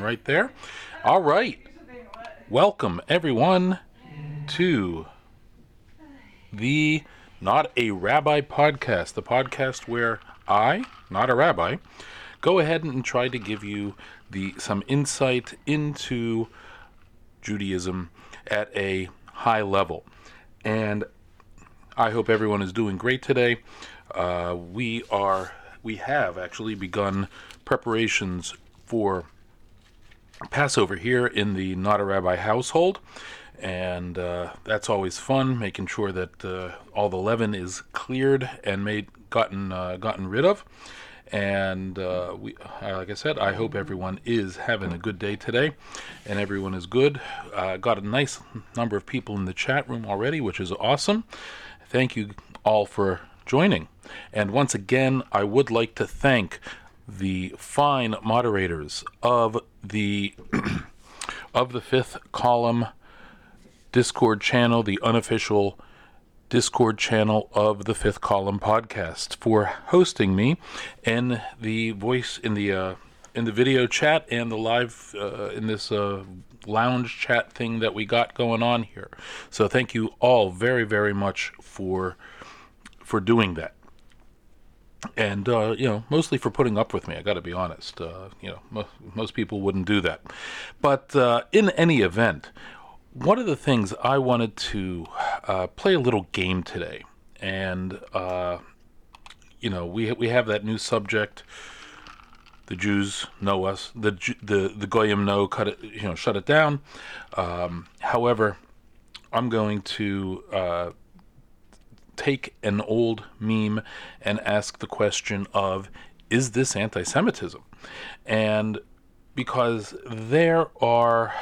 right there. All right. Welcome, everyone, to the Not a Rabbi podcast, the podcast where I, not a rabbi, go ahead and try to give you the some insight into Judaism at a high level. And I hope everyone is doing great today. Uh, we are, we have actually begun preparations for Passover here in the Not a Rabbi household, and uh, that's always fun. Making sure that uh, all the leaven is cleared and made gotten uh, gotten rid of. And uh, we, uh, like I said, I hope everyone is having a good day today, and everyone is good. Uh, got a nice number of people in the chat room already, which is awesome. Thank you all for joining. And once again, I would like to thank the fine moderators of the of the fifth column Discord channel, the unofficial Discord channel of the Fifth Column podcast for hosting me and the voice in the uh, in the video chat and the live uh, in this uh, lounge chat thing that we got going on here. So thank you all very very much for for doing that. And uh, you know, mostly for putting up with me. I got to be honest. Uh, you know, mo- most people wouldn't do that. But uh, in any event, one of the things I wanted to uh, play a little game today, and uh, you know, we we have that new subject. The Jews know us. The the the goyim know. Cut it. You know, shut it down. Um, however, I'm going to uh, take an old meme and ask the question of, is this anti-Semitism? And because there are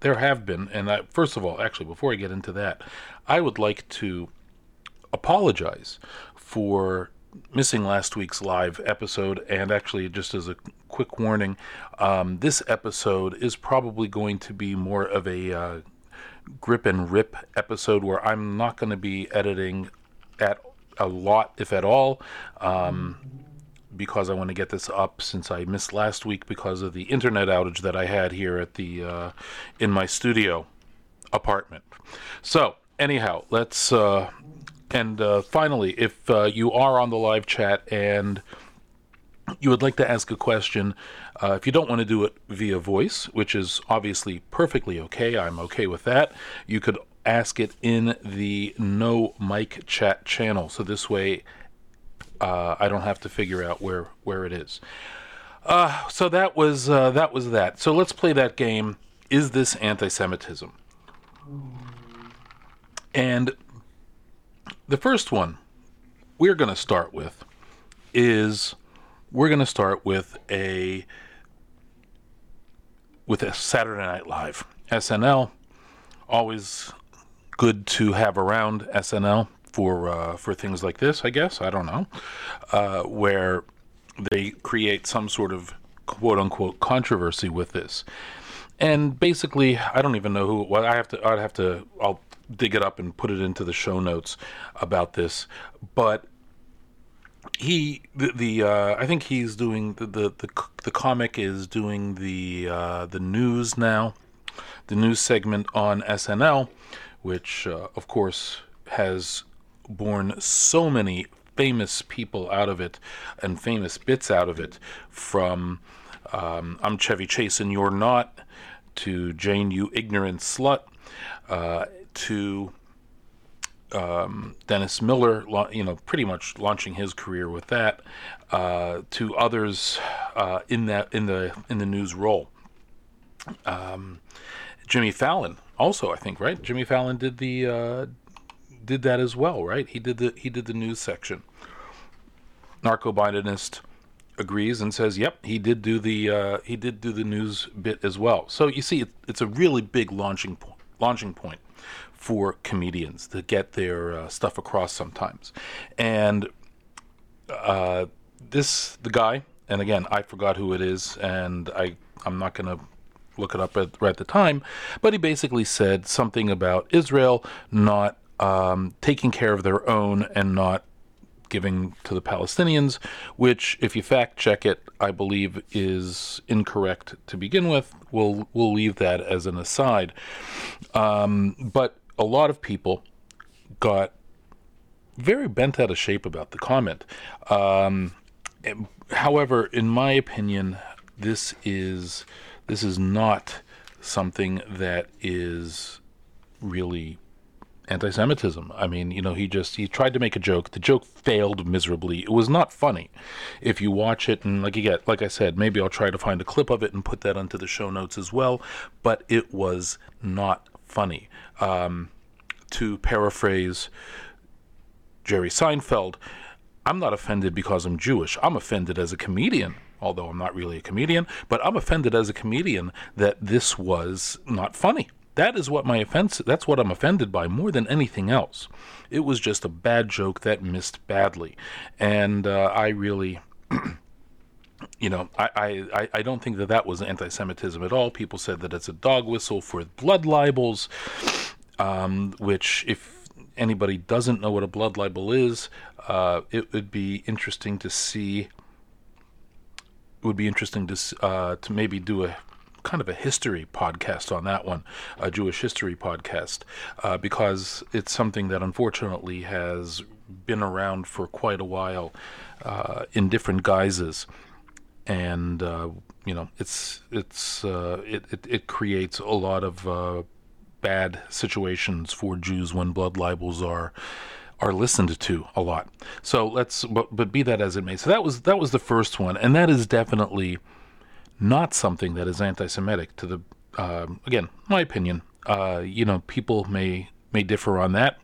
there have been, and I, first of all, actually, before I get into that, I would like to apologize for missing last week's live episode. And actually, just as a quick warning, um, this episode is probably going to be more of a uh, grip and rip episode where I'm not going to be editing at a lot, if at all. Um, because I want to get this up since I missed last week because of the internet outage that I had here at the uh, in my studio apartment. So anyhow, let's uh, and uh, finally, if uh, you are on the live chat and you would like to ask a question, uh, if you don't want to do it via voice, which is obviously perfectly okay, I'm okay with that. You could ask it in the no mic chat channel. So this way uh, I don't have to figure out where where it is. Uh, so that was uh, that was that. So let's play that game. Is this anti-Semitism? And the first one we're going to start with is we're going to start with a with a Saturday Night Live SNL. Always good to have around SNL for uh, for things like this. I guess I don't know, uh, where they create some sort of quote unquote controversy with this. And basically, I don't even know who. Well, I have to. I'd have to. I'll dig it up and put it into the show notes about this. But he, the, the uh, I think he's doing the, the the the comic is doing the uh, the news now, the news segment on SNL, which uh, of course has born so many famous people out of it and famous bits out of it from um, I'm Chevy Chase and You're Not to Jane, You Ignorant Slut uh, to um, Dennis Miller, you know, pretty much launching his career with that, uh, to others uh, in that in the in the news role. Um, Jimmy Fallon, also, I think, right? Jimmy Fallon did the uh, did that as well, right? He did the he did the news section. Narco Bidenist agrees and says, "Yep, he did do the uh, he did do the news bit as well." So you see, it, it's a really big launching point, launching point for comedians to get their uh, stuff across sometimes. And uh, this the guy, and again, I forgot who it is, and I I'm not gonna look it up at, at the time, but he basically said something about Israel not um, taking care of their own and not giving to the Palestinians, which, if you fact check it, I believe is incorrect to begin with. We'll we'll leave that as an aside. Um, but a lot of people got very bent out of shape about the comment. Um, however, in my opinion, this is this is not something that is really anti-Semitism. I mean, you know, he just he tried to make a joke. The joke failed miserably. It was not funny. If you watch it and like you get, like I said, maybe I'll try to find a clip of it and put that onto the show notes as well. But it was not funny. Um, to paraphrase Jerry Seinfeld, I'm not offended because I'm Jewish. I'm offended as a comedian although I'm not really a comedian, but I'm offended as a comedian that this was not funny. That is what my offense that's what I'm offended by more than anything else. It was just a bad joke that missed badly. And uh, I really you know, I, I, I don't think that that was anti Semitism at all. People said that it's a dog whistle for blood libels, um, which, if anybody doesn't know what a blood libel is, uh, it would be interesting to see would be interesting to uh, to maybe do a kind of a history podcast on that one, a Jewish history podcast, uh, because it's something that unfortunately has been around for quite a while uh, in different guises, and uh, you know it's it's uh, it, it, it creates a lot of uh, bad situations for Jews when blood libels are are listened to a lot. So let's, but, but be that as it may. So that was that was the first one, and that is definitely not something that is anti-Semitic. To the um, again, my opinion. Uh, you know, people may may differ on that,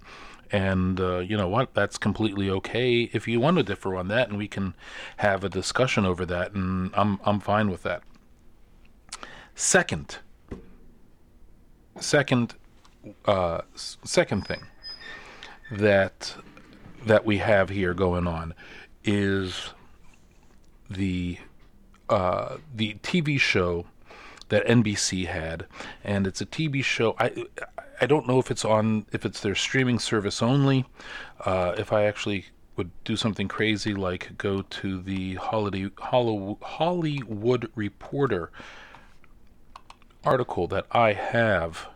and uh, you know what? That's completely okay if you want to differ on that, and we can have a discussion over that, and I'm I'm fine with that. Second, second, uh, second thing that that we have here going on is the uh, the TV show that NBC had, and it's a TV show. I I don't know if it's on if it's their streaming service only. Uh, if I actually would do something crazy like go to the Holiday, Hollywood Reporter article that I have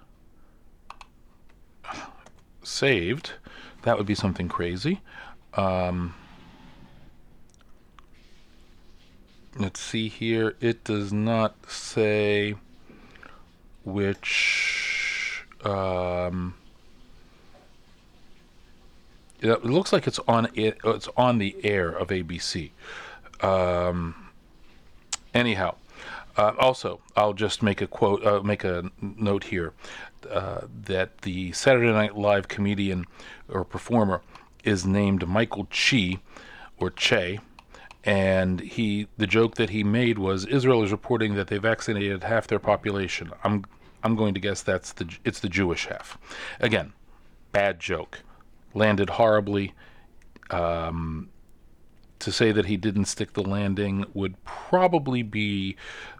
saved that would be something crazy. Um, let's see here. It does not say which. Um, it looks like it's on it. It's on the air of ABC. Um, anyhow, uh, also, I'll just make a quote, uh, make a note here uh, that the Saturday Night Live comedian or performer is named Michael Chi or Che. And he, the joke that he made was Israel is reporting that they vaccinated half their population. I'm, I'm going to guess that's the, it's the Jewish half. Again, bad joke, landed horribly. Um, to say that he didn't stick the landing would probably be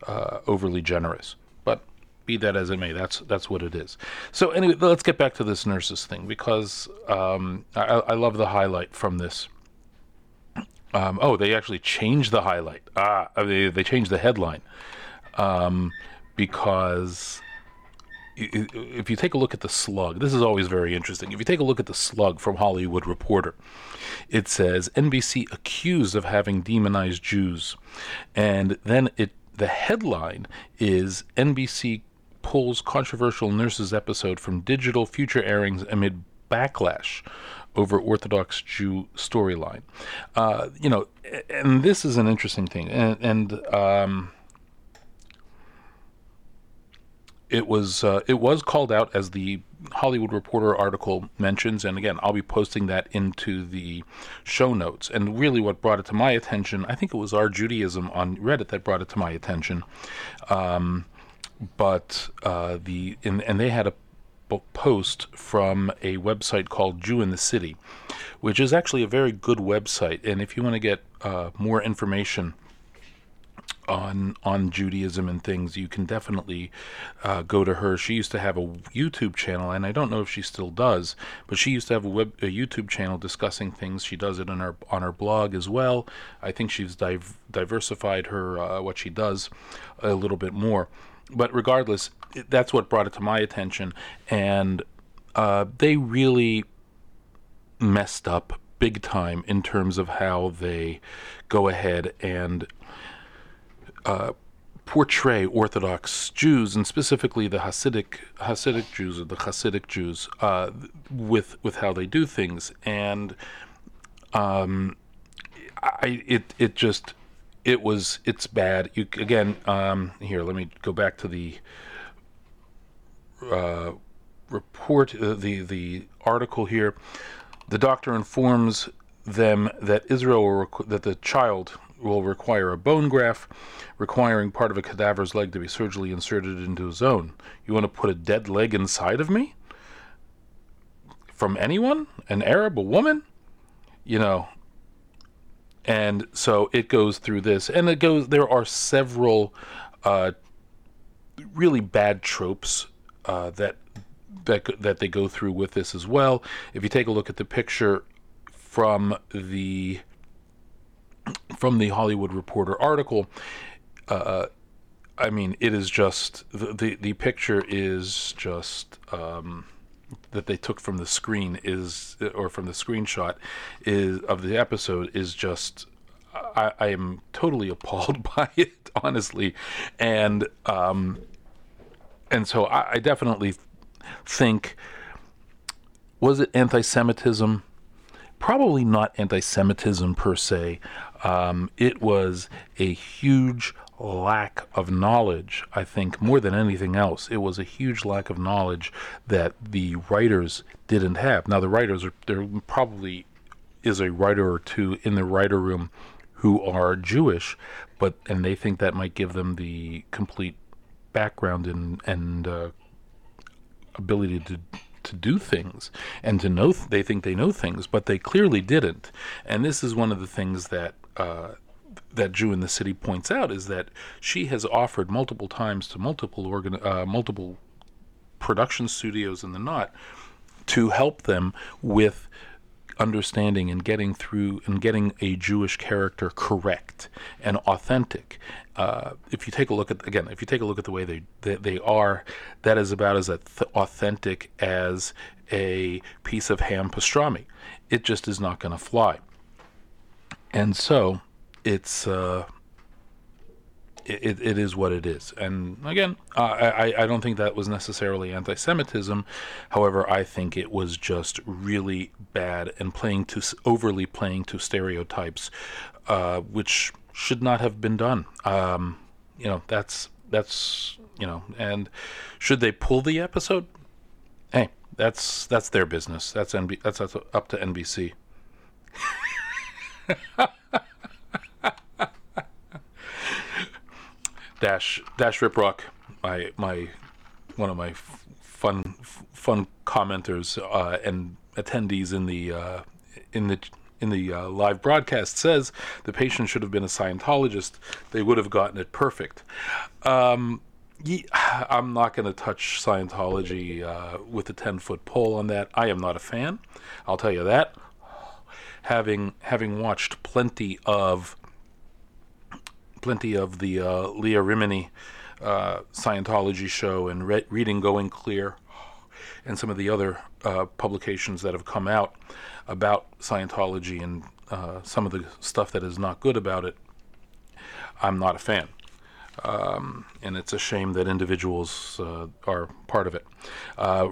uh, overly generous be that as it may, that's that's what it is. So anyway, let's get back to this nurses thing because um, I, I, love the highlight from this. Um, oh, they actually changed the highlight. Ah, they they changed the headline um, because if you take a look at the slug, this is always very interesting. If you take a look at the slug from Hollywood Reporter, it says NBC accused of having demonized Jews, and then it the headline is NBC pulls controversial Nurses episode from digital future airings amid backlash over Orthodox Jew storyline. Uh, you know, and this is an interesting thing, and, and um, it was uh, it was called out as the Hollywood Reporter article mentions, and again, I'll be posting that into the show notes. And really, what brought it to my attention, I think it was our Judaism on Reddit that brought it to my attention. Um, but uh, the and, and they had a post from a website called Jew in the City, which is actually a very good website. And if you want to get uh, more information on on Judaism and things, you can definitely uh, go to her. She used to have a YouTube channel, and I don't know if she still does, but she used to have a web a YouTube channel discussing things. She does it on her on her blog as well. I think she's div- diversified her uh, what she does a little bit more. But regardless, that's what brought it to my attention, and uh, they really messed up big time in terms of how they go ahead and uh, portray Orthodox Jews and specifically the Hasidic Hasidic Jews or the Hasidic Jews uh, with with how they do things, and um, I it it just it was it's bad. You again um, here. Let me go back to the uh, report uh, the the article here. The doctor informs them that Israel requ- that the child will require a bone graft, requiring part of a cadaver's leg to be surgically inserted into his own. You want to put a dead leg inside of me? From anyone? An Arab? A woman? You know. And so it goes through this, and it goes. There are several uh, really bad tropes uh, that that that they go through with this as well. If you take a look at the picture from the from the Hollywood Reporter article, uh, I mean, it is just the the, the picture is just um, that they took from the screen is or from the screenshot is of the episode is just. I, I am totally appalled by it, honestly, and um, and so I, I definitely think was it anti-Semitism? Probably not anti-Semitism per se. Um, it was a huge lack of knowledge. I think more than anything else, it was a huge lack of knowledge that the writers didn't have. Now the writers are there probably is a writer or two in the writer room who are Jewish, but and they think that might give them the complete background and and uh, ability to to do things and to know th- they think they know things but they clearly didn't and this is one of the things that uh, that Jew in the city points out is that she has offered multiple times to multiple organ uh, multiple production studios in the knot to help them with understanding and getting through and getting a Jewish character correct and authentic. Uh, if you take a look at again, if you take a look at the way they they, they are, that is about as authentic as a piece of ham pastrami. It just is not going to fly. And so, it's uh, it, it is what it is. And again, I, I don't think that was necessarily anti Semitism. However, I think it was just really bad and playing to overly playing to stereotypes, uh, which should not have been done. Um, you know, that's, that's, you know, and should they pull the episode? Hey, that's that's their business. That's NB, that's, that's up to NBC. Dash Dash Riprock, my my one of my f- fun f- fun commenters uh, and attendees in the uh, in the in the uh, live broadcast says the patient should have been a Scientologist. They would have gotten it perfect. Um, I'm not going to touch Scientology uh, with a 10 foot pole on that. I am not a fan. I'll tell you that. Having having watched plenty of plenty of the uh, Leah Remini uh, Scientology show and re- reading Going Clear and some of the other uh, publications that have come out about Scientology and uh, some of the stuff that is not good about it, I'm not a fan. Um, and it's a shame that individuals uh, are part of it. Uh,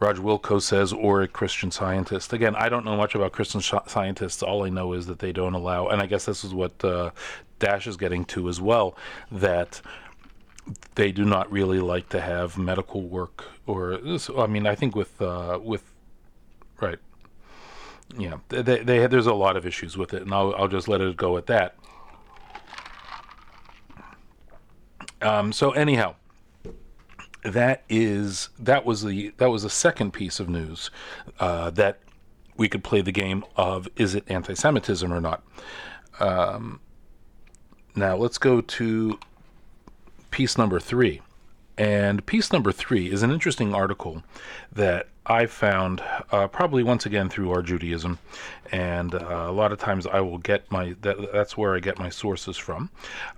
Roger Wilco says, or a Christian scientist. Again, I don't know much about Christian sh- scientists. All I know is that they don't allow, and I guess this is what uh, Dash is getting to as well, that they do not really like to have medical work or I mean, I think with uh, with right, yeah, they, they, there's a lot of issues with it, and I'll I'll just let it go at that. Um, so anyhow, that is that was the that was the second piece of news uh, that we could play the game of is it anti-Semitism or not. Um, now let's go to piece number three. And piece number three is an interesting article that I found uh, probably once again through our Judaism, and uh, a lot of times I will get my that, that's where I get my sources from,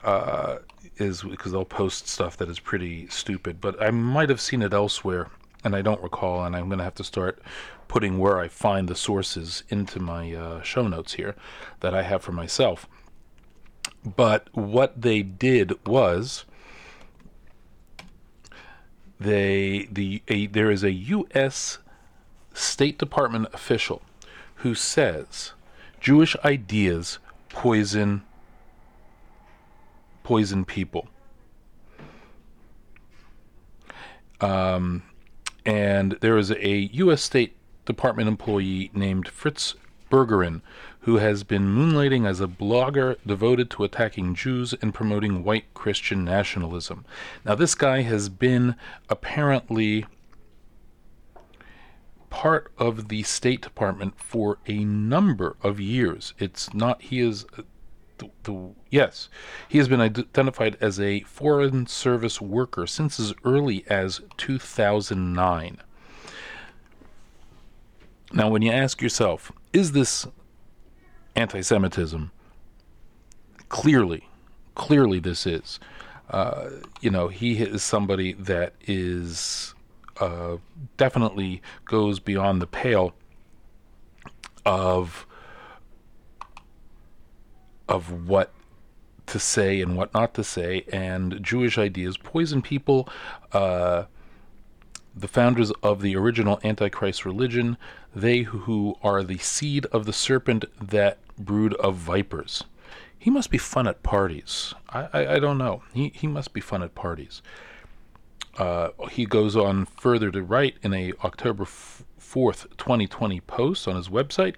uh, is because they'll post stuff that is pretty stupid. But I might have seen it elsewhere, and I don't recall, and I'm going to have to start putting where I find the sources into my uh, show notes here that I have for myself. But what they did was they the a, there is a U.S. State Department official who says Jewish ideas poison poison people. Um, and there is a U.S. State Department employee named Fritz Berggren who has been moonlighting as a blogger devoted to attacking Jews and promoting white Christian nationalism. Now, this guy has been apparently part of the State Department for a number of years. It's not, he is. The, the, yes, he has been identified as a Foreign Service worker since as early as 2009. Now, when you ask yourself, is this anti Semitism. Clearly, clearly, this is. Uh, you know, he is somebody that is uh, definitely goes beyond the pale of of what to say and what not to say, and Jewish ideas poison people. Uh, the founders of the original Antichrist religion, they who are the seed of the serpent that brood of vipers. He must be fun at parties. I, I, I don't know. He, he must be fun at parties. Uh, he goes on further to write in a October 4th, 2020 post on his website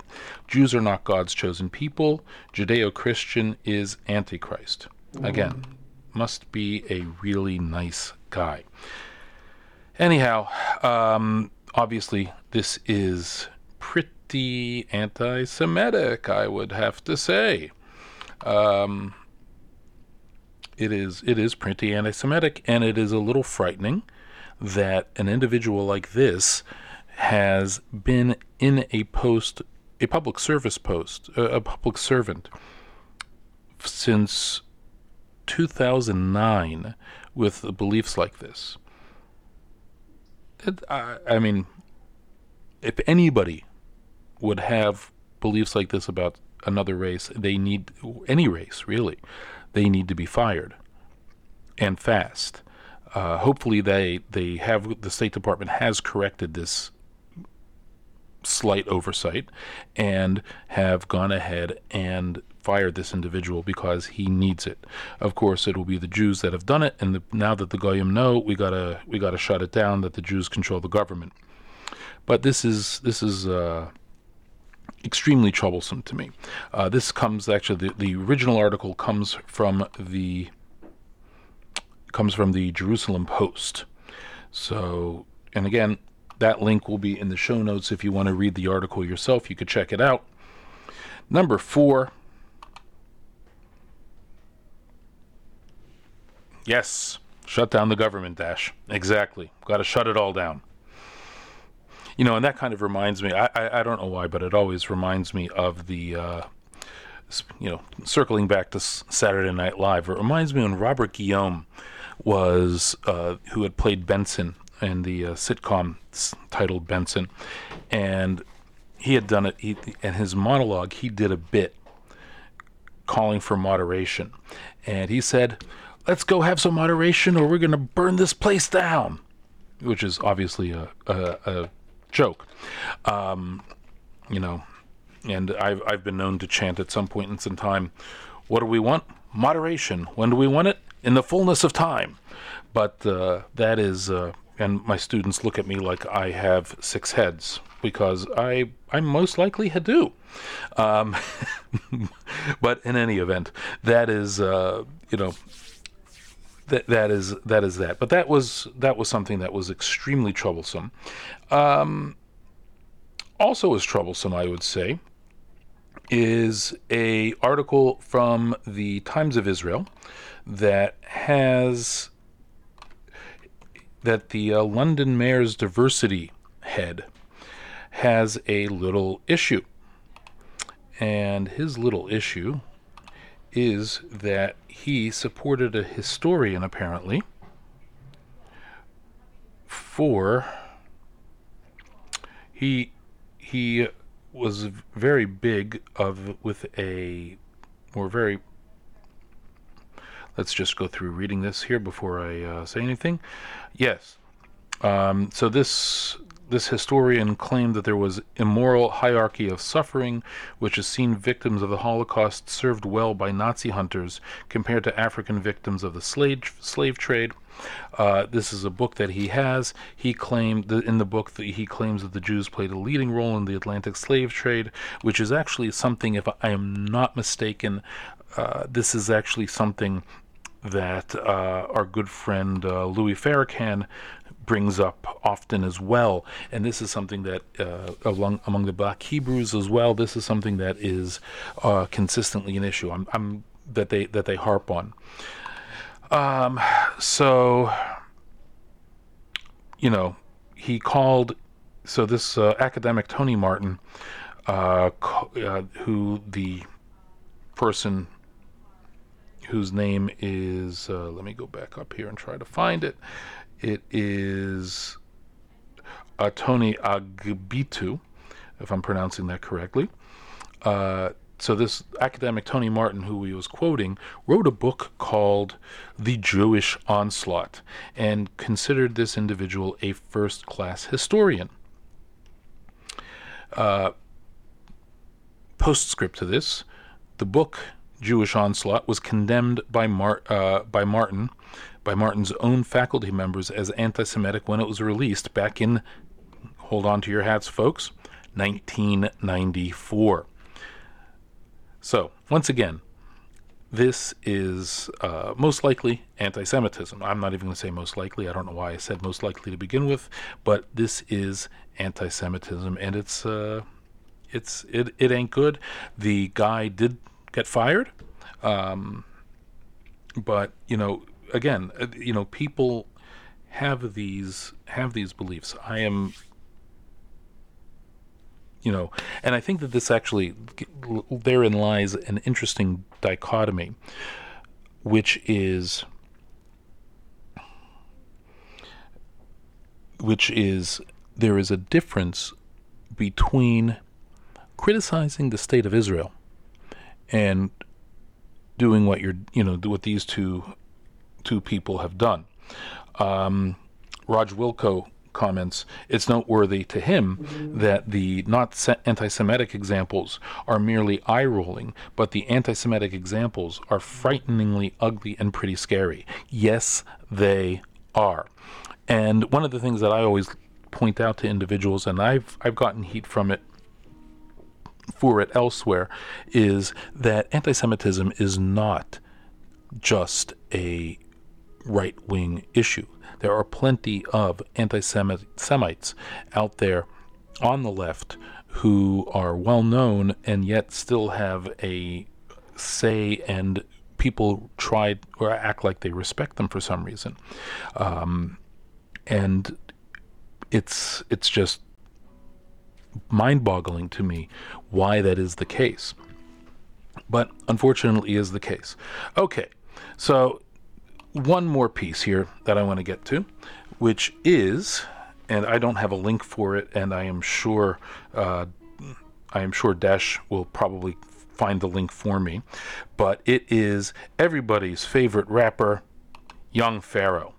Jews are not God's chosen people. Judeo Christian is Antichrist. Again, must be a really nice guy. Anyhow, um, obviously, this is pretty anti Semitic, I would have to say. Um, it is it is pretty anti-Semitic, and it is a little frightening that an individual like this has been in a post, a public service post, a public servant since 2009 with beliefs like this. It, I, I mean, if anybody would have beliefs like this about another race, they need any race really. They need to be fired, and fast. Uh, hopefully, they they have the State Department has corrected this slight oversight and have gone ahead and fired this individual because he needs it. Of course, it will be the Jews that have done it, and the, now that the goyim know, we gotta we gotta shut it down. That the Jews control the government. But this is this is. Uh, extremely troublesome to me. Uh, this comes actually the, the original article comes from the comes from the Jerusalem Post. So, and again, that link will be in the show notes if you want to read the article yourself. You could check it out. Number four, Yes, shut down the government, Dash. Exactly. Got to shut it all down. You know, and that kind of reminds me. I, I, I don't know why, but it always reminds me of the. Uh, you know, circling back to Saturday Night Live, it reminds me when Robert Guillaume was, uh, who had played Benson in the uh, sitcom titled Benson, and he had done it. He, his monologue, he did a bit calling for moderation, and he said, let's go have some moderation or we're going to burn this place down, which is obviously a, a, a joke. Um, you know, and I've, I've been known to chant at some point in some time, what do we want? Moderation. When do we want it? In the fullness of time. But uh, that is, uh, and my students look at me like I have six heads because I I most likely do. Um, but in any event, that is uh, you know that that is that is that. But that was that was something that was extremely troublesome. Um, also, as troublesome, I would say, is a article from the Times of Israel that has that the uh, London Mayor's diversity head has a little issue. And his little issue is that he supported a historian, apparently, for. He he was very big of with a or very let's just go through reading this here before I uh, say anything. Yes. Um, so this this historian claimed that there was immoral hierarchy of suffering, which has seen victims of the Holocaust served well by Nazi hunters compared to African victims of the slave slave trade. Uh, this is a book that he has. He claimed that in the book that he claims that the Jews played a leading role in the Atlantic slave trade, which is actually something, if I am not mistaken, uh, this is actually something that uh, our good friend uh, Louis Farrakhan brings up often as well. And this is something that uh, among, among the black Hebrews as well. This is something that is uh, consistently an issue. I'm, I'm, that they that they harp on. Um, so you know, he called. So this uh, academic Tony Martin, uh, uh, who the person whose name is, uh, let me go back up here and try to find it. It is uh, Tony Agbetu, if I'm pronouncing that correctly. Uh, so this academic Tony Martin, who he was quoting, wrote a book called The Jewish Onslaught and considered this individual a first-class historian. Uh, postscript to this, the book Jewish onslaught was condemned by, Mar- uh, by Martin, by Martin's own faculty members as anti-Semitic when it was released back in, hold on to your hats, folks, 1994. So once again, this is uh, most likely anti Semitism. I'm not even going to say most likely. I don't know why I said most likely to begin with, but this is anti Semitism and it's. Uh, it's it, it ain't good. The guy did get fired. Um, but you know, again, uh, you know, people have these have these beliefs. I am, you know, and I think that this actually therein lies an interesting dichotomy, which is which is there is a difference between criticizing the state of Israel and doing what you're, you know, what these two two people have done. Um, Raj Wilco comments, it's noteworthy to him mm-hmm. that the not anti Semitic examples are merely eye rolling, but the anti Semitic examples are frighteningly ugly and pretty scary. Yes, they are. And one of the things that I always point out to individuals, and I've, I've gotten heat from it for it elsewhere is that anti Semitism is not just a right wing issue. There are plenty of anti Semites out there on the left who are well known and yet still have a say and people try or act like they respect them for some reason. Um, and it's it's just mind-boggling to me why that is the case. But unfortunately is the case. Okay. So one more piece here that I want to get to, which is, and I don't have a link for it, and I am sure, uh, I am sure Dash will probably find the link for me, but it is everybody's favorite rapper, Young Pharaoh,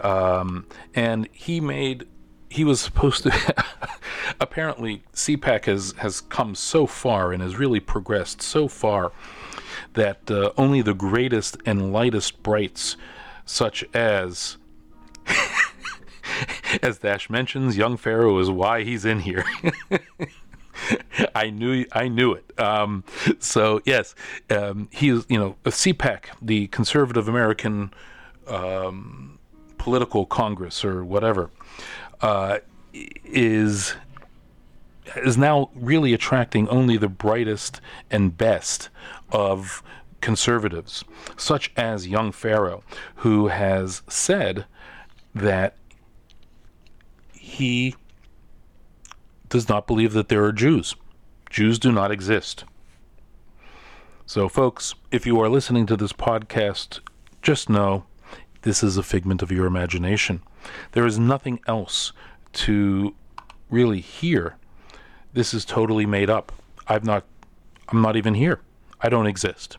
um, and he made he was supposed to apparently CPAC has has come so far and has really progressed so far that uh, only the greatest and lightest brights such as as Dash mentions young Pharaoh is why he's in here I knew I knew it. Um, so yes, um, he is you know CPAC, the Conservative American um, Political Congress or whatever, uh, is is now really attracting only the brightest and best of conservatives, such as Young Pharaoh, who has said that he does not believe that there are Jews. Jews do not exist. So, folks, if you are listening to this podcast, just know this is a figment of your imagination. There is nothing else to really hear. This is totally made up. I've not I'm not even here. I don't exist.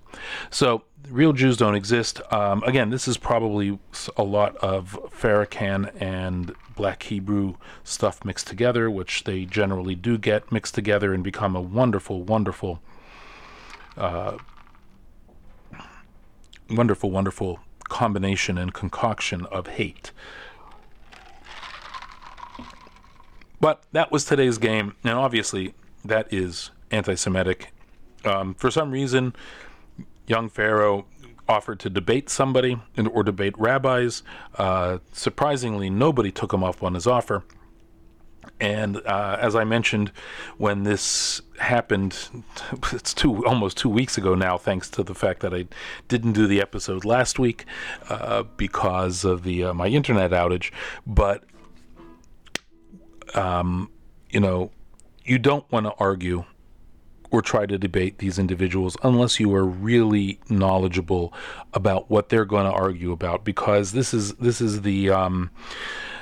So real Jews don't exist. Um, again, this is probably a lot of Farrakhan and Black Hebrew stuff mixed together, which they generally do get mixed together and become a wonderful, wonderful, uh, wonderful, wonderful combination and concoction of hate. But that was today's game, and obviously that is anti-Semitic. Um, for some reason, young Pharaoh offered to debate somebody and, or debate rabbis. Uh, surprisingly, nobody took him up on his offer. And uh, as I mentioned, when this happened, it's two almost two weeks ago now. Thanks to the fact that I didn't do the episode last week uh, because of the uh, my internet outage. But um, you know, you don't want to argue or try to debate these individuals unless you are really knowledgeable about what they're going to argue about because this is this is the um,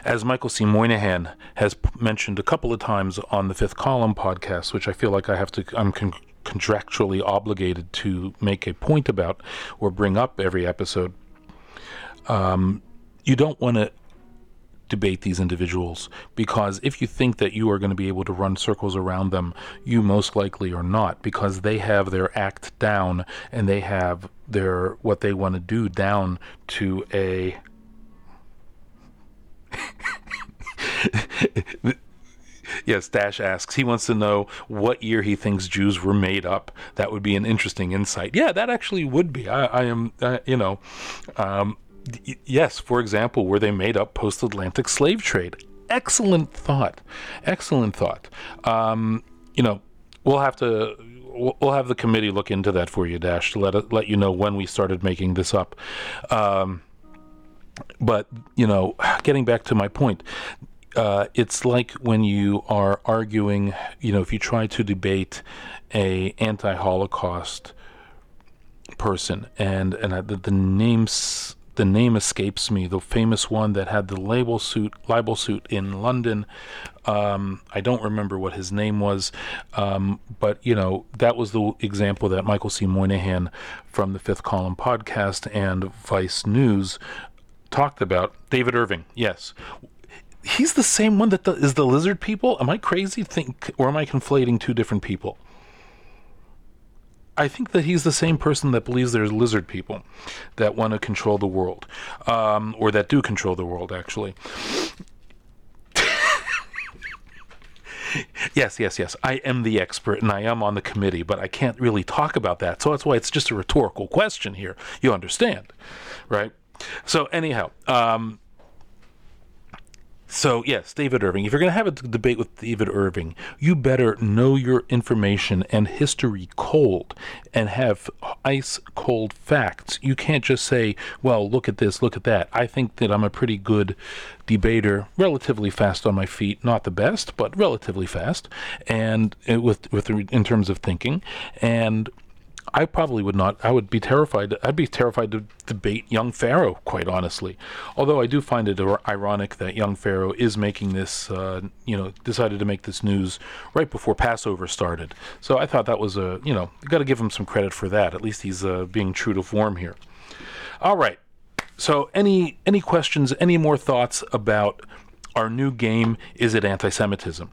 as Michael C. Moynihan has mentioned a couple of times on the Fifth Column podcast, which I feel like I have to I'm con- contractually obligated to make a point about or bring up every episode. Um, you don't want to debate these individuals because if you think that you are going to be able to run circles around them, you most likely are not because they have their act down and they have their what they want to do down to a Yes, Dash asks. He wants to know what year he thinks Jews were made up. That would be an interesting insight. Yeah, that actually would be. I, I am, uh, you know, um, yes, for example, were they made up post Atlantic slave trade? Excellent thought. Excellent thought. Um, you know, we'll have to we'll have the committee look into that for you, Dash, to let let you know when we started making this up. Um, but you know, getting back to my point, uh, it's like when you are arguing. You know, if you try to debate a anti-Holocaust person, and and uh, the, the names the name escapes me. The famous one that had the label suit, libel suit in London. Um, I don't remember what his name was, um, but you know that was the example that Michael C. Moynihan from the Fifth Column podcast and Vice News talked about. David Irving, yes. He's the same one that the, is the lizard people. Am I crazy? Think, or am I conflating two different people? I think that he's the same person that believes there's lizard people that want to control the world, um, or that do control the world, actually. yes, yes, yes. I am the expert and I am on the committee, but I can't really talk about that. So that's why it's just a rhetorical question here. You understand, right? So, anyhow, um, so, yes, David Irving. If you're going to have a debate with David Irving, you better know your information and history cold and have ice cold facts. You can't just say, well, look at this, look at that. I think that I'm a pretty good debater, relatively fast on my feet, not the best, but relatively fast, and uh, with, with in terms of thinking. And I probably would not. I would be terrified. I'd be terrified to debate young Pharaoh, quite honestly. Although I do find it ironic that young Pharaoh is making this, uh, you know, decided to make this news right before Passover started. So I thought that was a, you know, got to give him some credit for that. At least he's uh, being true to form here. All right. So any any questions? Any more thoughts about our new game? Is it anti-Semitism?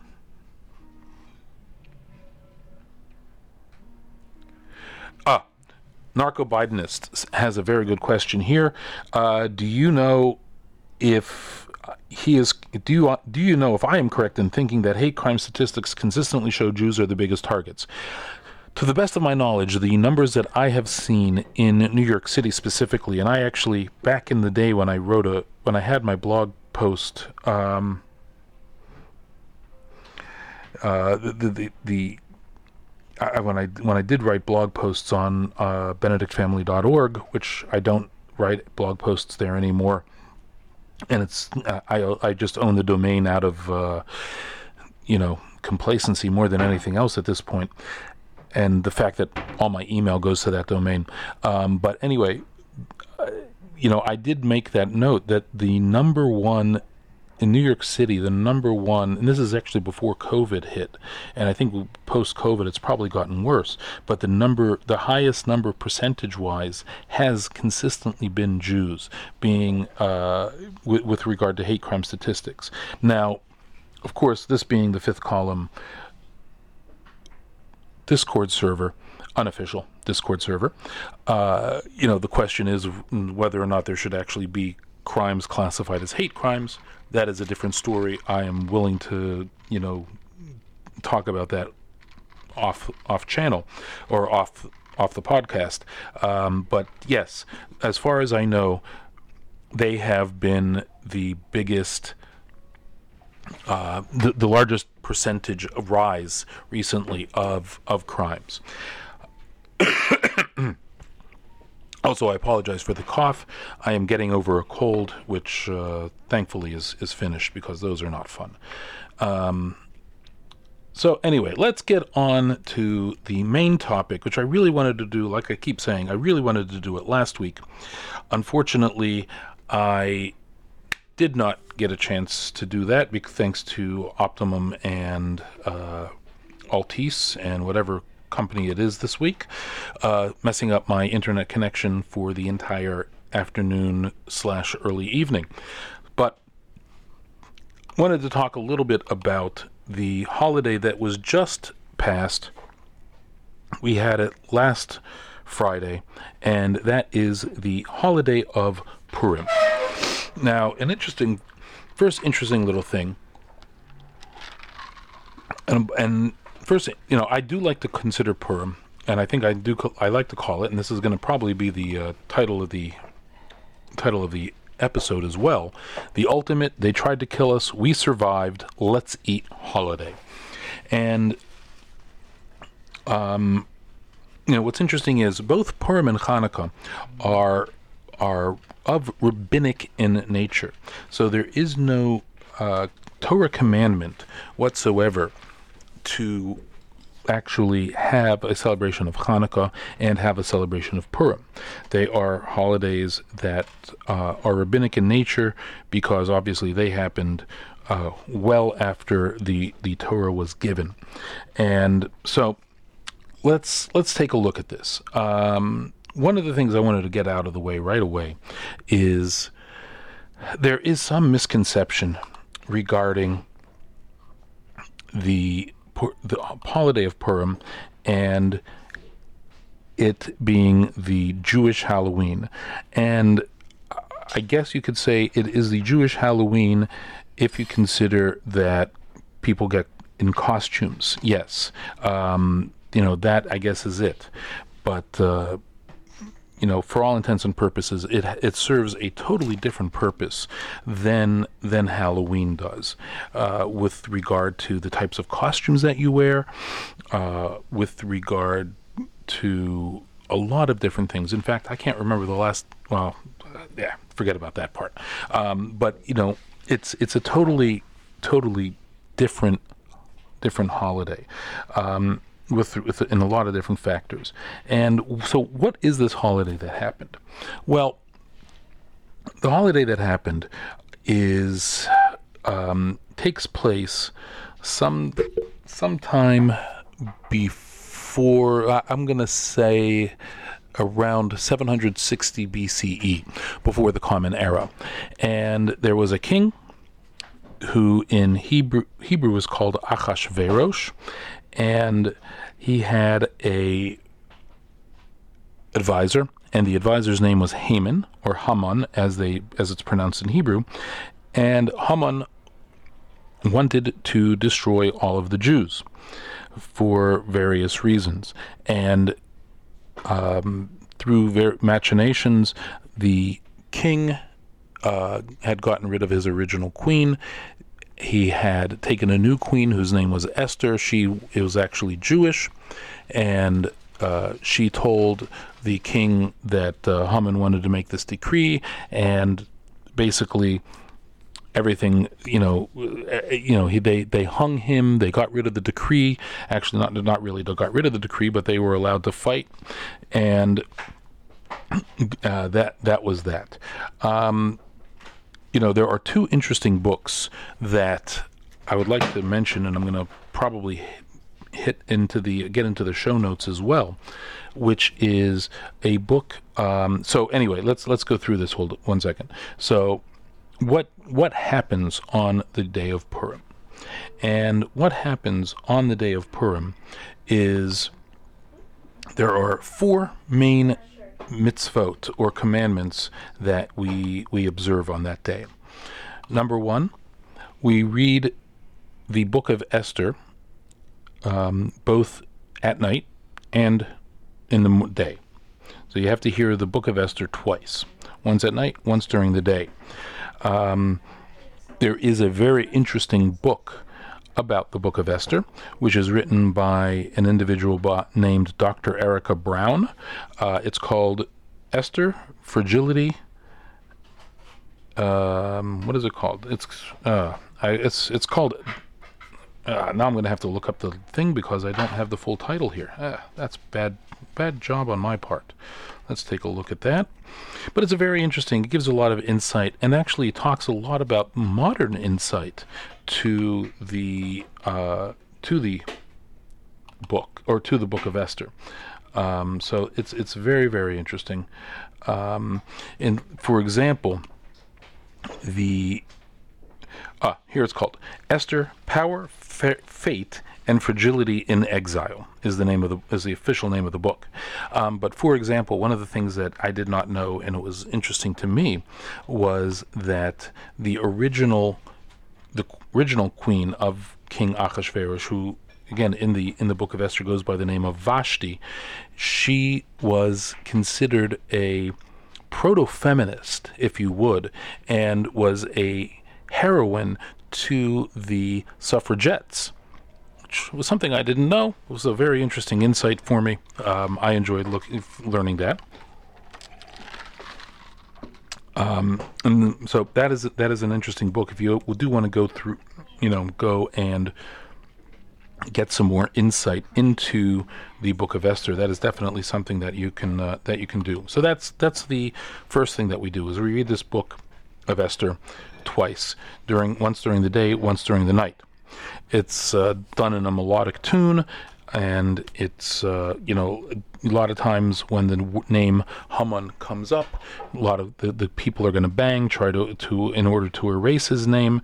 Narco Bidenist has a very good question here. Uh, do you know if he is? Do you do you know if I am correct in thinking that hate crime statistics consistently show Jews are the biggest targets? To the best of my knowledge, the numbers that I have seen in New York City specifically, and I actually back in the day when I wrote a when I had my blog post. Um, uh, the, the, the, the I, when I when I did write blog posts on uh, BenedictFamily.org, which I don't write blog posts there anymore, and it's I I just own the domain out of uh, you know complacency more than anything else at this point, and the fact that all my email goes to that domain. Um, but anyway, uh, you know, I did make that note that the number one in New York City, the number one, and this is actually before COVID hit, and I think post COVID it's probably gotten worse, but the number, the highest number percentage wise has consistently been Jews being, uh, w- with regard to hate crime statistics. Now, of course, this being the fifth column Discord server, unofficial Discord server, uh, you know, the question is whether or not there should actually be crimes classified as hate crimes that is a different story. I am willing to, you know, talk about that off off channel or off off the podcast. Um, but yes, as far as I know, they have been the biggest, uh, the, the largest percentage of rise recently of of crimes. Also, I apologize for the cough. I am getting over a cold, which uh, thankfully is, is finished because those are not fun. Um, so, anyway, let's get on to the main topic, which I really wanted to do, like I keep saying, I really wanted to do it last week. Unfortunately, I did not get a chance to do that thanks to Optimum and uh, Altice and whatever company it is this week, uh, messing up my internet connection for the entire afternoon slash early evening. But wanted to talk a little bit about the holiday that was just passed. We had it last Friday, and that is the holiday of Purim. Now, an interesting, first interesting little thing, and, and first, you know, I do like to consider Purim, and I think I do. I like to call it, and this is going to probably be the uh, title of the title of the episode as well. The ultimate. They tried to kill us. We survived. Let's eat holiday, and um, you know what's interesting is both Purim and Hanukkah are are of rabbinic in nature. So there is no uh, Torah commandment whatsoever to actually have a celebration of Hanukkah and have a celebration of Purim. They are holidays that uh, are rabbinic in nature because obviously they happened uh, well after the the Torah was given, and so let's let's take a look at this. Um, one of the things I wanted to get out of the way right away is there is some misconception regarding the the holiday of Purim and it being the Jewish Halloween. And I guess you could say it is the Jewish Halloween if you consider that people get in costumes. Yes. Um, you know, that I guess is it. But uh, you know, for all intents and purposes, it it serves a totally different purpose than than Halloween does, uh, with regard to the types of costumes that you wear, uh, with regard to a lot of different things. In fact, I can't remember the last. Well, yeah, forget about that part. Um, but you know, it's it's a totally totally different different holiday. Um, with, with in a lot of different factors. And so, what is this holiday that happened? Well, the holiday that happened is um, takes place some sometime before. I'm going to say around 760 BCE, before the Common Era, and there was a king who in Hebrew Hebrew was called Achashverosh, and he had a advisor, and the advisor's name was Haman or Haman, as they as it's pronounced in Hebrew, and Haman wanted to destroy all of the Jews for various reasons, and um, through ver- machinations, the king uh, had gotten rid of his original queen he had taken a new queen whose name was Esther. She was actually Jewish, and uh, she told the king that uh, Haman wanted to make this decree, and basically everything you know uh, you know he they they hung him. They got rid of the decree. Actually not not really they got rid of the decree but they were allowed to fight. And uh, that that was that. Um, you know there are two interesting books that I would like to mention and I'm going to probably hit into the get into the show notes as well which is a book um, so anyway let's let's go through this hold one second so what what happens on the day of Purim. And what happens on the day of Purim is there are four main mitzvot or commandments that we we observe on that day. Number one, we read the book of Esther um, both at night and in the day. So you have to hear the book of Esther twice once at night, once during the day. Um, there is a very interesting book about the Book of Esther, which is written by an individual named Dr. Erica Brown. Uh, it's called Esther Fragility. Um, what is it called? It's uh, I, it's it's called. Uh, now I'm going to have to look up the thing because I don't have the full title here. Ah, that's bad bad job on my part. Let's take a look at that. But it's a very interesting, it gives a lot of insight and actually talks a lot about modern insight to the uh, to the book or to the book of Esther. Um, so it's it's very very interesting. Um, and for example, the uh, here it's called Esther: Power, Fa- Fate, and Fragility in Exile is the name of the is the official name of the book. Um, but for example, one of the things that I did not know and it was interesting to me was that the original original queen of King Achashverosh, who again in the in the book of Esther goes by the name of Vashti, she was considered a proto-feminist, if you would, and was a heroine to the suffragettes which was something I didn't know. It was a very interesting insight for me. Um, I enjoyed looking, learning that. Um, and so that is that is an interesting book. If you do want to go through, you know, go and get some more insight into the Book of Esther, that is definitely something that you can uh, that you can do. So that's that's the first thing that we do is we read this book of Esther twice during once during the day, once during the night. It's uh, done in a melodic tune, and it's uh, you know a lot of times when the name Haman comes up, a lot of the, the people are going to bang, try to to in order to erase his name.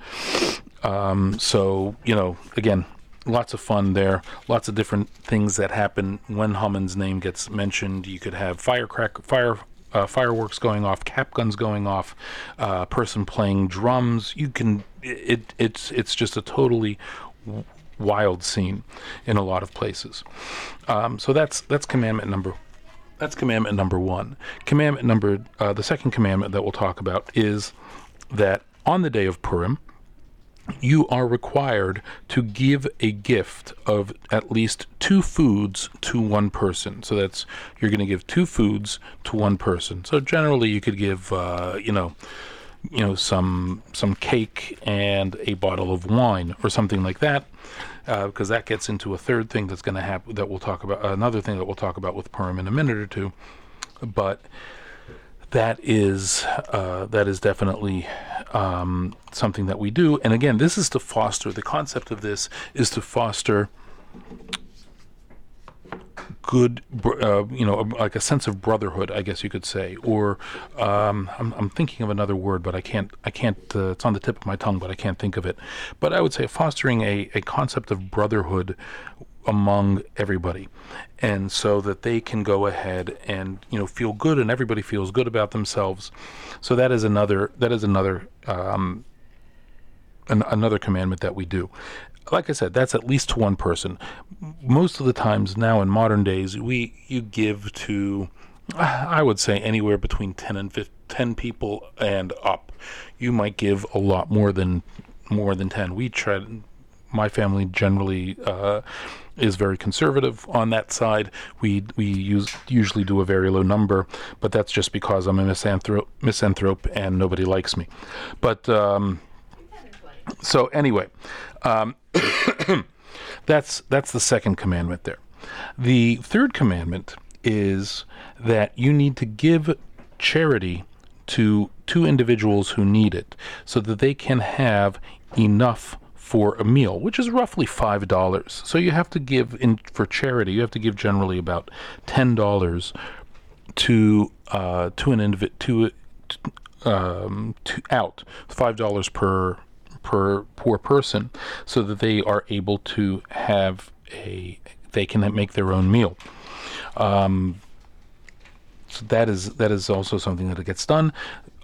Um, so you know, again, lots of fun there. Lots of different things that happen when Haman's name gets mentioned. You could have firecracker fire. Uh, fireworks going off, cap guns going off, uh, person playing drums. You can it it's it's just a totally wild scene in a lot of places. Um, so that's that's commandment number. That's commandment number one. Commandment number uh, the second commandment that we'll talk about is that on the day of Purim, you are required to give a gift of at least two foods to one person. So that's you're going to give two foods to one person. So generally, you could give, uh, you know, you know some some cake and a bottle of wine or something like that because uh, that gets into a third thing that's going to happen that we'll talk about another thing that we'll talk about with Purim in a minute or two. But that is uh, that is definitely um, something that we do. And again this is to foster the concept of this is to foster good, uh, you know, like a sense of brotherhood, I guess you could say, or um, I'm, I'm, thinking of another word, but I can't, I can't. Uh, it's on the tip of my tongue, but I can't think of it. But I would say fostering a, a concept of brotherhood among everybody, and so that they can go ahead and you know feel good, and everybody feels good about themselves. So that is another that is another um, an, another commandment that we do like I said, that's at least one person. Most of the times now in modern days, we you give to, I would say anywhere between ten and 15, 10 people and up. You might give a lot more than more than ten. We try. My family generally uh, is very conservative on that side. We we use usually do a very low number, but that's just because I'm a misanthrope, misanthrope and nobody likes me. But um, so anyway, um, that's that's the second commandment there. The third commandment is that you need to give charity to two individuals who need it so that they can have enough for a meal, which is roughly five dollars. So you have to give in for charity. You have to give generally about ten dollars to uh, to an individ to, um, to out five dollars per per poor person, so that they are able to have a they can make their own meal. Um, so that is that is also something that gets done.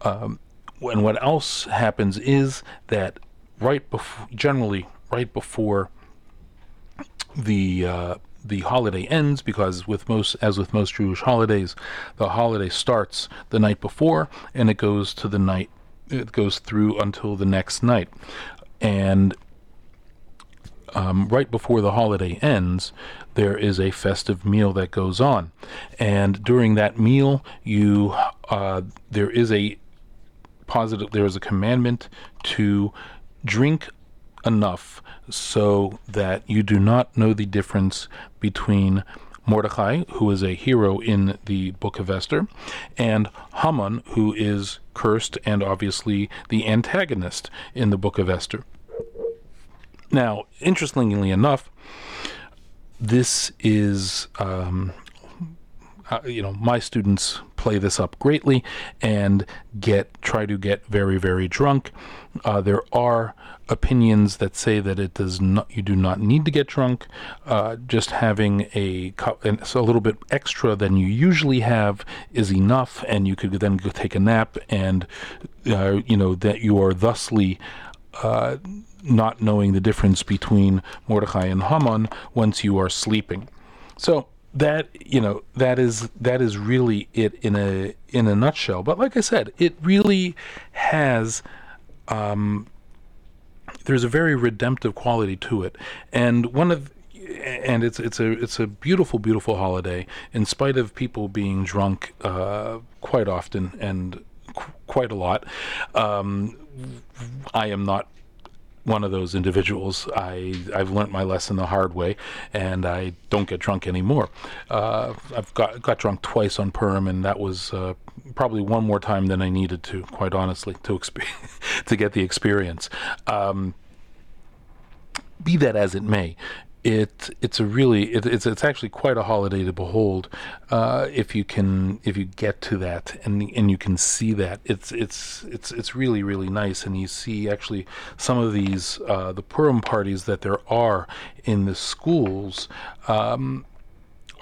Um, and what else happens is that right before, generally right before the uh, the holiday ends, because with most as with most Jewish holidays, the holiday starts the night before and it goes to the night it goes through until the next night, and um, right before the holiday ends, there is a festive meal that goes on, and during that meal, you uh, there is a positive there is a commandment to drink enough so that you do not know the difference between Mordecai, who is a hero in the book of Esther, and Haman, who is cursed and obviously the antagonist in the book of Esther. Now, interestingly enough, this is, um, uh, you know, my students play this up greatly and get try to get very very drunk. Uh, there are opinions that say that it does not you do not need to get drunk. Uh, just having a cup so a little bit extra than you usually have is enough, and you could then go take a nap, and uh, you know that you are thusly. Uh, not knowing the difference between Mordecai and Haman once you are sleeping. So that you know that is that is really it in a in a nutshell. But like I said, it really has. Um, there's a very redemptive quality to it, and one of and it's it's a it's a beautiful beautiful holiday in spite of people being drunk uh, quite often and qu- quite a lot. Um, I am not one of those individuals. I I've learned my lesson the hard way, and I don't get drunk anymore. Uh, I've got got drunk twice on Purim, and that was uh, probably one more time than I needed to, quite honestly, to exp- to get the experience. Um, be that as it may, it it's a really it, it's it's actually quite a holiday to behold uh, if you can if you get to that and and you can see that. It's it's it's it's really really nice. And you see actually some of these uh, the Purim parties that there are in the schools um,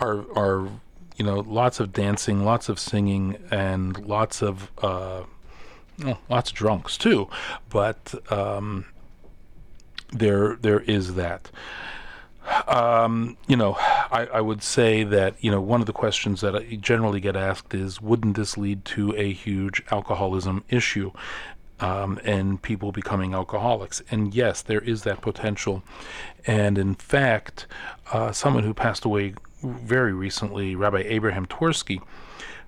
are are you know lots of dancing lots of singing and lots of uh, well, lots of drunks too. But um, there there is that. Um, you know, I, I, would say that you know one of the questions that I generally get asked is, wouldn't this lead to a huge alcoholism issue? Um, and people becoming alcoholics. And yes, there is that potential. And in fact, uh, someone who passed away very recently, Rabbi Abraham Twerski,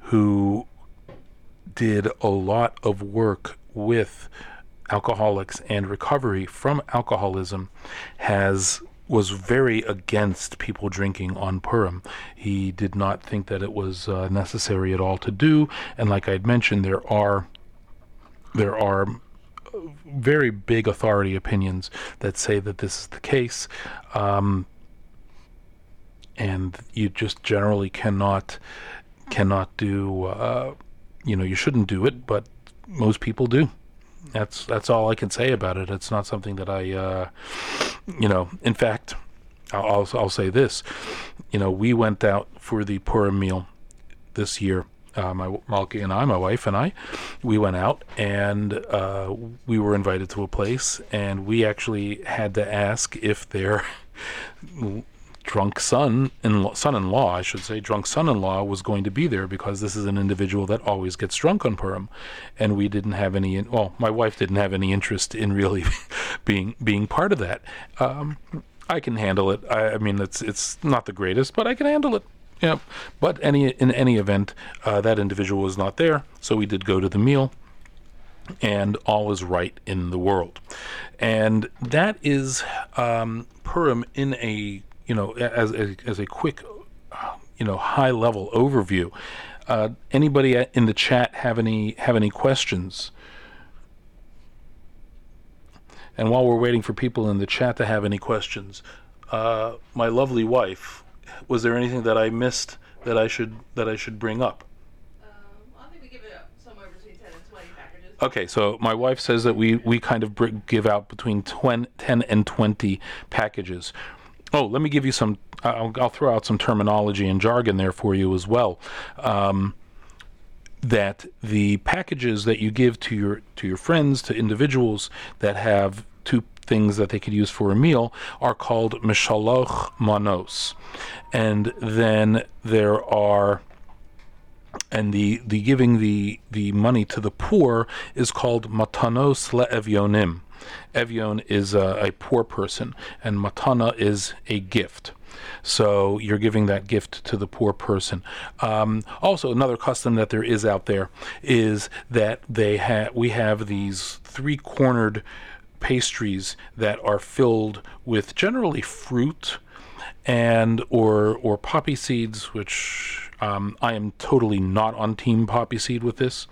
who did a lot of work with alcoholics and recovery from alcoholism, has was very against people drinking on Purim. He did not think that it was uh, necessary at all to do, and like I'd mentioned, there are there are very big authority opinions that say that this is the case, um, and you just generally cannot cannot do. Uh, you know, you shouldn't do it, but most people do that's that's all I can say about it. It's not something that I, uh, you know. In fact, I'll, I'll, say this. You know, we went out for the Purim meal this year. Uh, my Malky and I, my wife and I, we went out and uh, we were invited to a place, and we actually had to ask if their drunk son in son-in-law, I should say, drunk son-in-law was going to be there because this is an individual that always gets drunk on Purim, and we didn't have any. Well, my wife didn't have any interest in really being being part of that. Um, I can handle it. I, I, mean, it's it's not the greatest, but I can handle it. Yeah. But any in any event, uh, that individual was not there, so we did go to the meal and all is right in the world. And that is um, Purim in a you know as a, as a quick you know high level overview. Uh, anybody in the chat have any have any questions? And while we're waiting for people in the chat to have any questions, uh, my lovely wife, was there anything that I missed that I should that I should bring up? Okay, so my wife says that we, we kind of give out between 20, 10 and 20 packages. Oh, let me give you some, I'll, I'll, throw out some terminology and jargon there for you as well. Um, that the packages that you give to your to your friends, to individuals that have two things that they could use for a meal are called mishloach manos. And then there are and the, the giving the, the money to the poor is called matanos le'evyonim. Evyon is a, a, poor person, and matana is a gift. So you're giving that gift to the poor person. Um, also, another custom that there is out there is that they have we have these three-cornered pastries that are filled with generally fruit and or or poppy seeds, which um, I am totally not on Team Poppy Seed with this,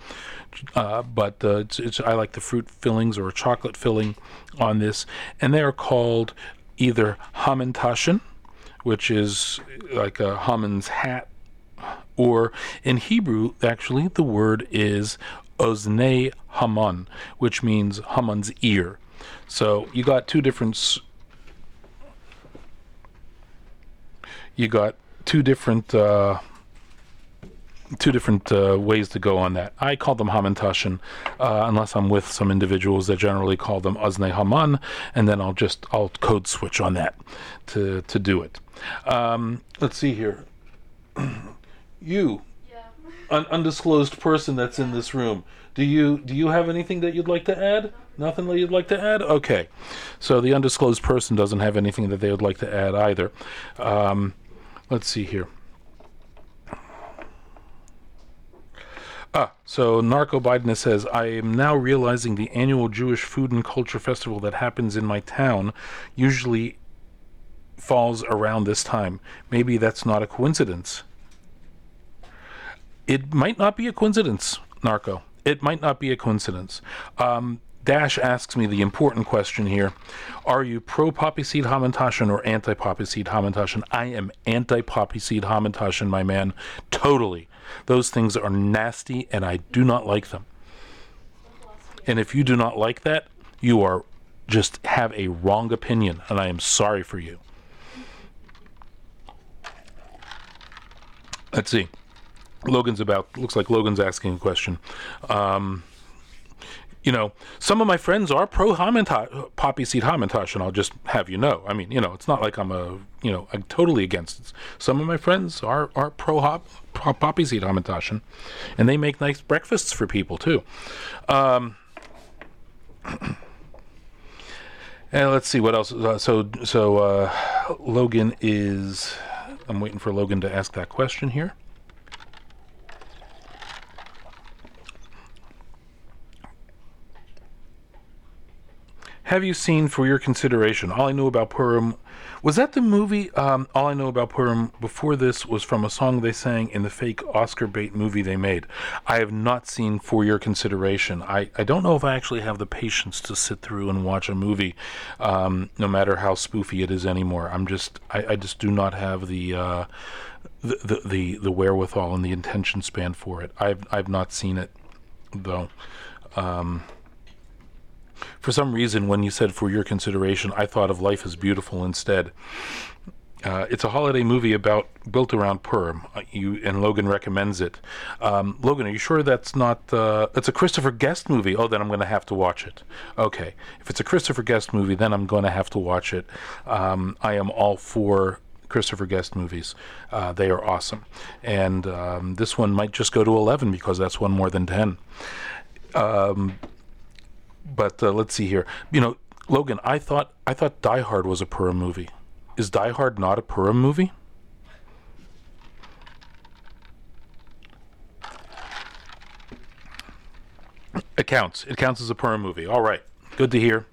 uh, but uh, it's, it's, I like the fruit fillings or chocolate filling on this, and they are called either Hamantaschen, which is like a Haman's hat, or in Hebrew, actually, the word is ozne Haman, which means Haman's ear. So you got two different. You got two different. Uh, two different uh, ways to go on that. I call them Hamantaschen, uh, unless I'm with some individuals that generally call them Azne Haman, and then I'll just I'll code switch on that to to do it. Um, let's see here. you, yeah. an undisclosed person that's in this room. Do you do you have anything that you'd like to add? Nothing that you'd like to add? Okay. So the undisclosed person doesn't have anything that they would like to add either. Um, let's see here. Ah, so Narco Biden says, I am now realizing the annual Jewish food and culture festival that happens in my town usually falls around this time. Maybe that's not a coincidence. It might not be a coincidence, Narco. It might not be a coincidence. Um, Dash asks me the important question here Are you pro poppy seed hamantaschen or anti poppy seed hamantaschen? I am anti poppy seed hamantaschen, my man. Totally. Those things are nasty and I do not like them. And if you do not like that, you are just have a wrong opinion and I am sorry for you. Let's see. Logan's about looks like Logan's asking a question. Um, you know, some of my friends are pro poppy seed hamantash, and I'll just have you know. I mean, you know, it's not like I'm a, you know, I'm totally against it. Some of my friends are are pro hop poppy seed hamantash, and they make nice breakfasts for people too. Um, and let's see what else. Uh, so so uh, Logan is. I'm waiting for Logan to ask that question here. Have you seen for your consideration? All I know about Purim was that the movie. Um, All I know about Purim before this was from a song they sang in the fake Oscar bait movie they made. I have not seen for your consideration. I, I don't know if I actually have the patience to sit through and watch a movie, um, no matter how spoofy it is anymore. I'm just I, I just do not have the. Uh, the, the, the the wherewithal and the intention span for it. I've I've not seen it though. Um, for some reason, when you said for your consideration, I thought of Life is Beautiful instead. Uh, it's a holiday movie about built around Purim. Uh, you and Logan recommends it. Um, Logan, are you sure that's not? Uh, it's a Christopher Guest movie. Oh, then I'm going to have to watch it. Okay, if it's a Christopher Guest movie, then I'm going to have to watch it. Um, I am all for Christopher Guest movies. Uh, they are awesome, and um, this one might just go to eleven because that's one more than ten. But uh, let's see here. You know, Logan, I thought I thought Die Hard was a Purim movie. Is Die Hard not a Purim movie? It counts. It counts as a Purim movie. All right. Good to hear.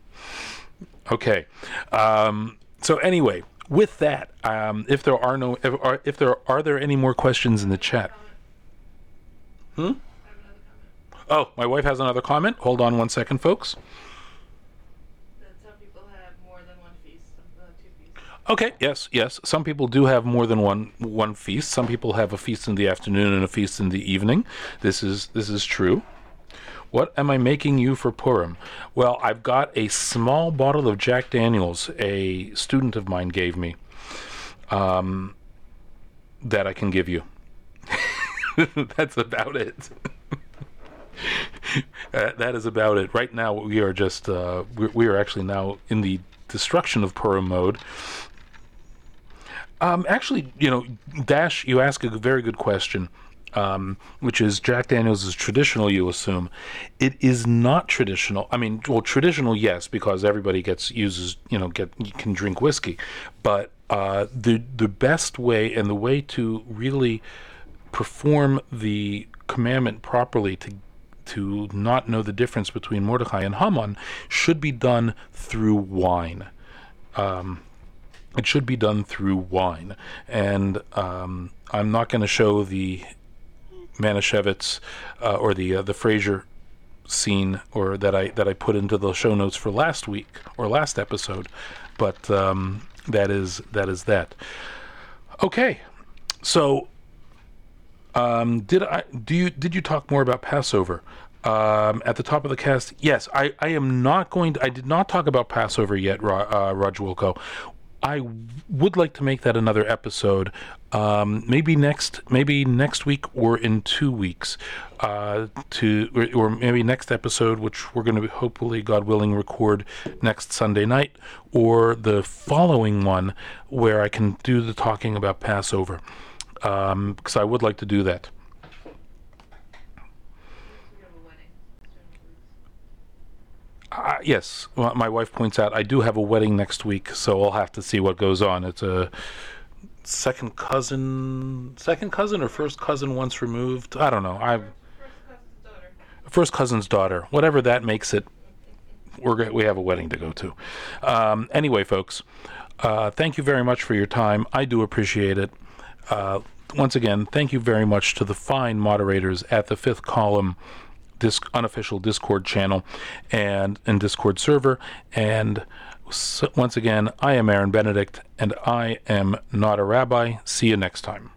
Okay. Um, so anyway, with that, um, if there are no, if, are, if there are there any more questions in the chat? Hmm. Oh, my wife has another comment. Hold on one second, folks. That some people have more than one feast, uh, two feasts. Okay. Yes. Yes. Some people do have more than one one feast. Some people have a feast in the afternoon and a feast in the evening. This is this is true. What am I making you for Purim? Well, I've got a small bottle of Jack Daniels a student of mine gave me um, that I can give you. That's about it. Uh, that is about it. Right now, we are just, uh, we, we are actually now in the destruction of Purim mode. Um, actually, you know, Dash, you ask a very good question um, which is Jack Daniels is traditional, you assume. It is not traditional. I mean, well, traditional, yes, because everybody gets uses, you know, get can drink whiskey, but uh, the the best way and the way to really perform the commandment properly to to not know the difference between Mordecai and Haman should be done through wine. Um, it should be done through wine, and um, I'm not going to show the Manischewitz uh, or the uh, the Fraser scene or that I that I put into the show notes for last week or last episode, but um, that is that is that. Okay, so um, did I do you did you talk more about Passover? Um, at the top of the cast, yes, I, I am not going to. I did not talk about Passover yet, uh, Roger Wilco. I would like to make that another episode, um, maybe next, maybe next week or in two weeks, uh, to or, or, maybe next episode, which we're going to hopefully, God willing, record next Sunday night, or the following one where I can do the talking about Passover, because um, I would like to do that. We have a wedding. Uh, yes, well, my wife points out I do have a wedding next week, so I'll have to see what goes on. It's a second cousin, second cousin or first cousin once removed. I don't know. I First cousin's daughter. first cousin's daughter, whatever that makes it. We're we have a wedding to go to. Um, anyway, folks, uh, thank you very much for your time. I do appreciate it. Uh, once again, thank you very much to the fine moderators at the Fifth Column disc, unofficial Discord channel and and Discord server. And s once again, I am Aaron Benedict, and I am not a rabbi. See you next time.